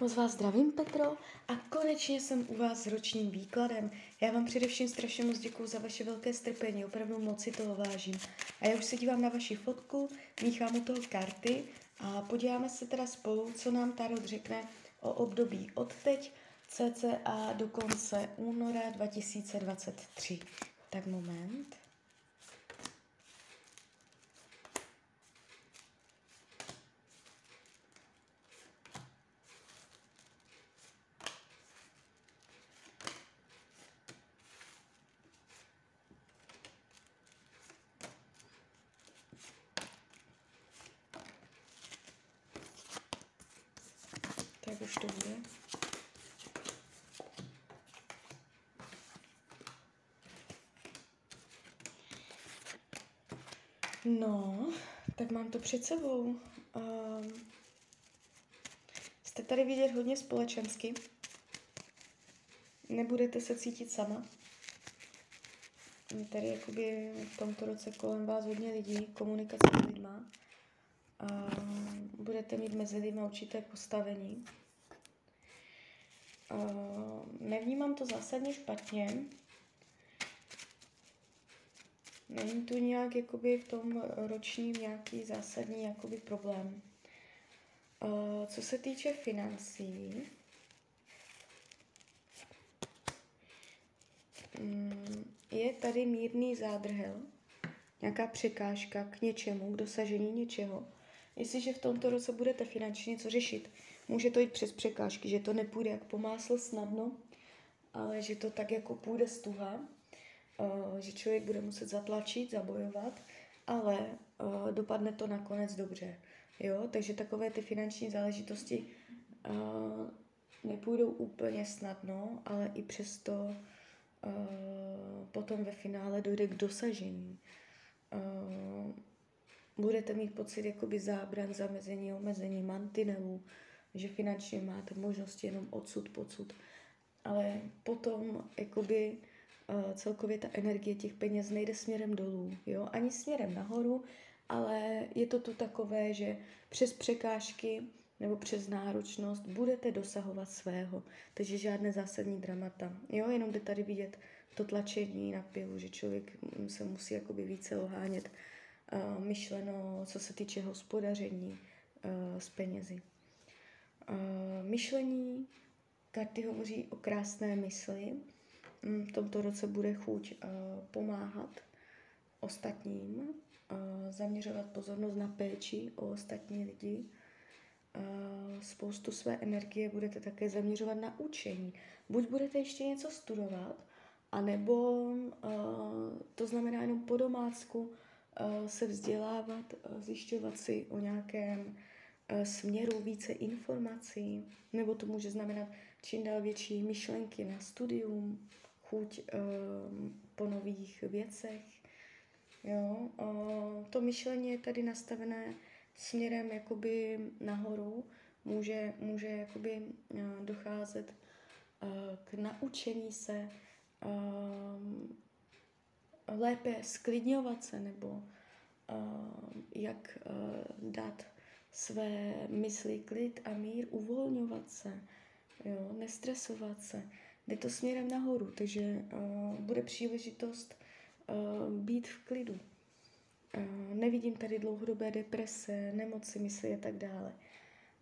Moc vás zdravím, Petro, a konečně jsem u vás s ročním výkladem. Já vám především strašně moc děkuji za vaše velké strpení, opravdu moc si toho vážím. A já už se dívám na vaši fotku, míchám u toho karty a podíváme se teda spolu, co nám Tarot řekne o období od teď cca do konce února 2023. Tak moment. Tak už to bude. No, tak mám to před sebou. Um, jste tady vidět hodně společensky. Nebudete se cítit sama. Tady jakoby v tomto roce kolem vás hodně lidí, komunikace s lidma. Um, budete mít mezi lidmi určité postavení. Uh, nevnímám to zásadně špatně. Není tu nějak jakoby v tom ročním nějaký zásadní jakoby problém. Uh, co se týče financí, um, je tady mírný zádrhel, nějaká překážka k něčemu, k dosažení něčeho. Jestliže v tomto roce budete finančně něco řešit, může to jít přes překážky, že to nepůjde jak pomásl snadno, ale že to tak jako půjde stuha, uh, že člověk bude muset zatlačit, zabojovat, ale uh, dopadne to nakonec dobře. Jo? Takže takové ty finanční záležitosti uh, nepůjdou úplně snadno, ale i přesto potom ve finále dojde k dosažení. Budete mít pocit jakoby zábran, zamezení, omezení, mantinelů, že finančně máte možnosti jenom odsud, pocud. Ale potom jakoby uh, celkově ta energie těch peněz nejde směrem dolů, jo, ani směrem nahoru, ale je to tu takové, že přes překážky nebo přes náročnost budete dosahovat svého. Takže žádné zásadní dramata. Jo, jenom jde tady vidět to tlačení na pilu, že člověk se musí jakoby více ohánět myšleno, co se týče hospodaření uh, s penězi. Uh, myšlení, karty hovoří o krásné mysli. Mm, v tomto roce bude chuť pomáhat ostatním, zaměřovat pozornost na péči o ostatní lidi. Spoustu své energie budete také zaměřovat na učení. Buď budete ještě něco studovat, anebo to znamená jenom po domácku se vzdělávat, uh, zjišťovat si o nějakém směru více informací, nebo to může znamenat čím dál větší myšlenky na studium, chuť po nových věcech. Jo? To myšlení je tady nastavené směrem jakoby nahoru, může, může jakoby docházet k naučení se lépe sklidňovat se nebo jak dát své mysli klid a mír, uvolňovat se, jo, nestresovat se. Jde to směrem nahoru, takže uh, bude příležitost uh, být v klidu. Uh, nevidím tady dlouhodobé deprese, nemoci mysli a tak dále.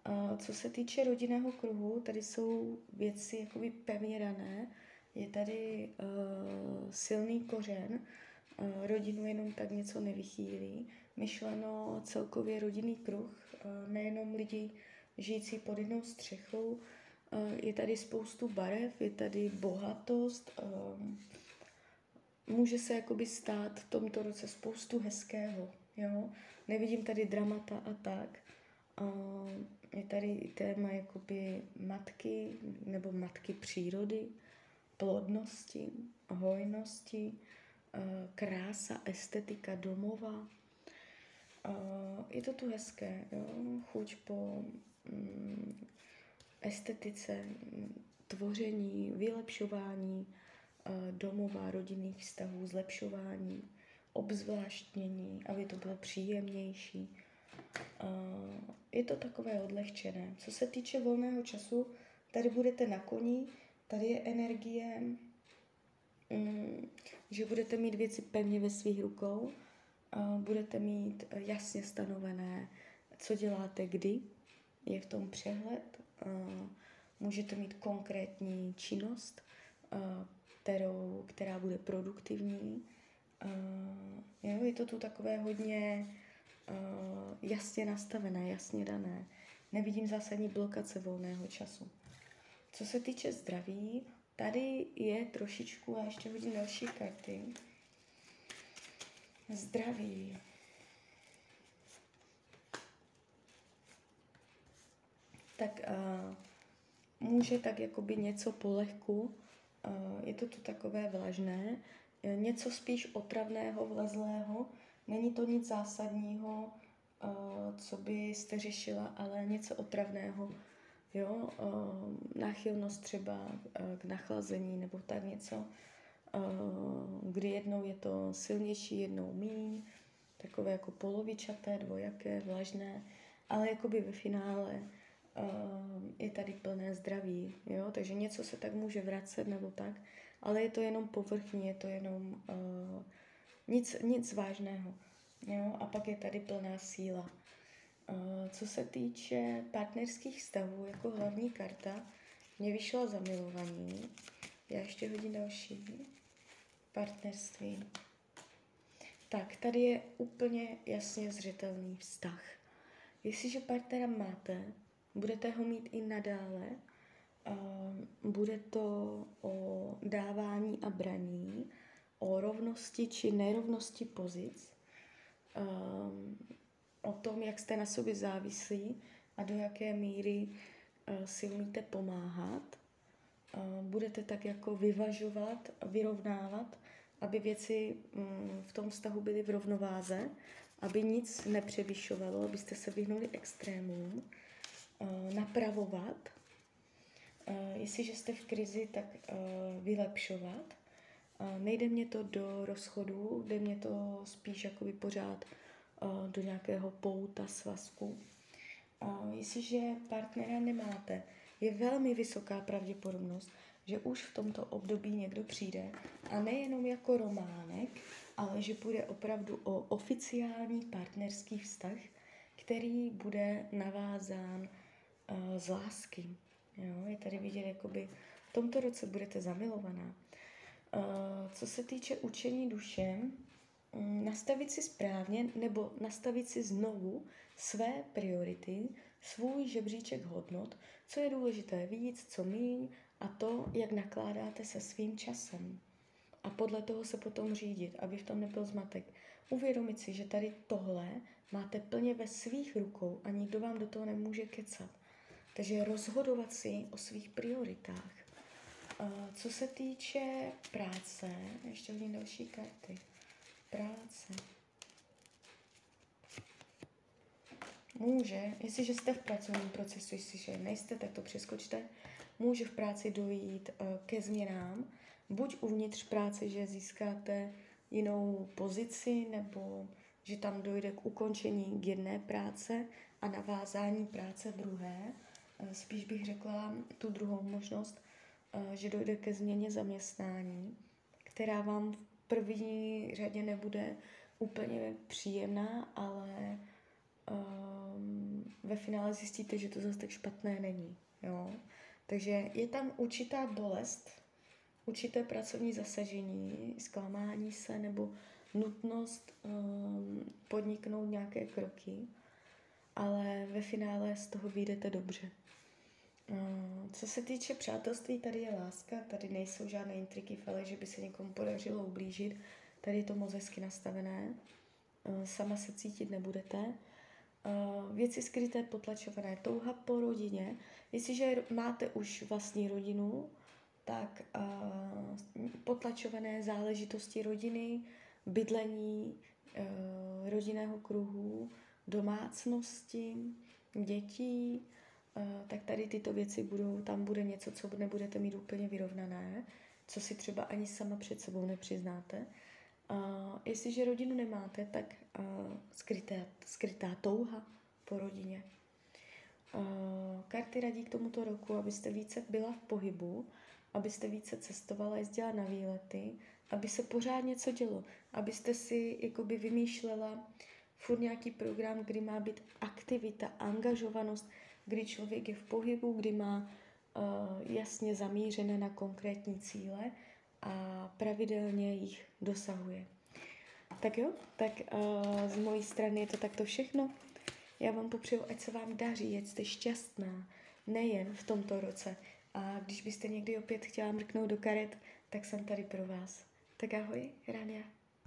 Uh, co se týče rodinného kruhu, tady jsou věci jakoby pevně dané. Je tady uh, silný kořen, uh, rodinu jenom tak něco nevychýlí. Myšleno celkově rodinný kruh, Eh, nejenom lidi žijící pod jednou střechou. Eh, je tady spoustu barev, je tady bohatost. Eh, může se jakoby stát v tomto roce spoustu hezkého. Jo? Nevidím tady dramata a tak. Je tady téma jakoby matky nebo matky přírody, plodnosti, hojnosti, krása, estetika domova, Uh, je to tu hezké, jo? chuť po um, estetice, tvoření, vylepšování uh, domova, rodinných vztahů, zlepšování, obzvláštnění, aby to bylo příjemnější. Je to takové odlehčené. Co se týče volného času, tady budete na koni, tady je energie, um, že budete mít věci pevně ve svých rukou, budete mít jasně stanovené, co děláte kdy, je v tom přehled, můžete mít konkrétní činnost, kterou, která bude produktivní. Je to tu takové hodně jasně nastavené, jasně dané. Nevidím zásadní blokace volného času. Co se týče zdraví, tady je trošičku, a ještě hodím další karty. Zdraví. Tak uh, může tak jakoby něco polehku, uh, je to tu takové vlažné, něco spíš otravného, vlezlého, Není to nic zásadního, co byste řešila, ale něco otravného. Jo? Uh, náchylnost třeba uh, k nachlazení nebo tak něco, uh, kdy jednou je to silnější, jednou míň, takové jako polovičaté, dvojaké, vlažné, ale jakoby ve finále uh, je tady plné zdraví, jo? takže něco se tak může vracet nebo tak, ale je to jenom povrchní, je to jenom uh, nic, nic vážného. Jo? A pak je tady plná síla. Uh, co se týče partnerských vztahů, jako hlavní karta, mě vyšlo zamilovaní. Já ještě hodím další. Partnerství. Tak, tady je úplně jasně zřetelný vztah. Jestliže partnera máte, budete ho mít i nadále. Uh, bude to o dávání a braní, o rovnosti či nerovnosti pozic, um, o tom, jak jste na sobě závislí a do jaké míry uh, si umíte pomáhat. Uh, budete tak jako vyvažovat, vyrovnávat, aby věci um, v tom vztahu byly v rovnováze, aby nic nepřevyšovalo, abyste se vyhnuli extrémům, uh, napravovat. Jestliže jste v krizi, tak vylepšovat Nejde mě to do rozchodu, jde mě to spíš jakoby pořád do nějakého pouta svazku. Jestliže partnera nemáte, je velmi vysoká pravděpodobnost, že už v tomto období někdo přijde a nejenom jako románek, ale že půjde opravdu o oficiální partnerský vztah, který bude navázán uh, z lásky. Jo? Je tady vidět, jakoby v tomto roce budete zamilovaná. Eh, co se týče učení duše, mm, nastavit si správně nebo nastavit si znovu své priority, svůj žebříček hodnot, co je důležité víc, co míň a to, jak nakládáte se svým časem. A podle toho se potom řídit, aby v tom nebyl zmatek. Uvědomit si, že tady tohle máte plně ve svých rukou a nikdo vám do toho nemůže kecat. Takže rozhodovat si o svých prioritách. Co se týče práce, ještě hodně další karty. Práce. Může, jestliže jste v pracovním procesu, jestliže nejste, tak to přeskočte, může v práci dojít uh, ke změnám, buď uvnitř práce, že získáte jinou pozici, nebo že tam dojde k ukončení jedné práce a navázání práce druhé. Uh, spíš bych řekla tu druhou možnost, Eh, že dojde ke změně zaměstnání, která vám první řadě nebude úplně příjemná, ale um, ve finále zjistíte, že to zase tak špatné není. Jo? Takže je tam určitá bolest, určité pracovní zasažení, zklamání se nebo nutnost um, podniknout nějaké kroky, ale ve finále z toho vyjdete dobře. Mm, co se týče přátelství, tady je láska, tady nejsou žádné intriky, ale že by se někomu podařilo ublížit. Tady je to moc hezky nastavené. Mm, sama se cítit nebudete. Mm, věci skryté, potlačované, touha po rodině. Jestliže máte už vlastní rodinu, tak potlačované záležitosti rodiny, bydlení, rodinného kruhu, domácnosti, dětí, Eh, tak tady tyto věci budou, tam bude něco, co nebudete mít úplně vyrovnané, co si třeba ani sama před sebou nepřiznáte. Uh, jestliže rodinu nemáte, tak uh, skrytá, skrytá touha po rodině. Uh, karty radí k tomuto roku, abyste více byla v pohybu, abyste více cestovala, jezdila na výlety, aby se pořád něco dělo, abyste si jakoby vymýšlela furt nějaký program, kdy má být aktivita, angažovanost, kdy člověk je v pohybu, kdy má uh, jasně zamířené na konkrétní cíle a pravidelně jich dosahuje. Tak jo, tak uh, z mojí strany je to takto všechno. Já vám popřeju, ať se vám daří, ať jste šťastná, nejen v tomto roce. A když byste někdy opět chtěla mrknout do karet, tak jsem tady pro vás. Tak ahoj, Rania.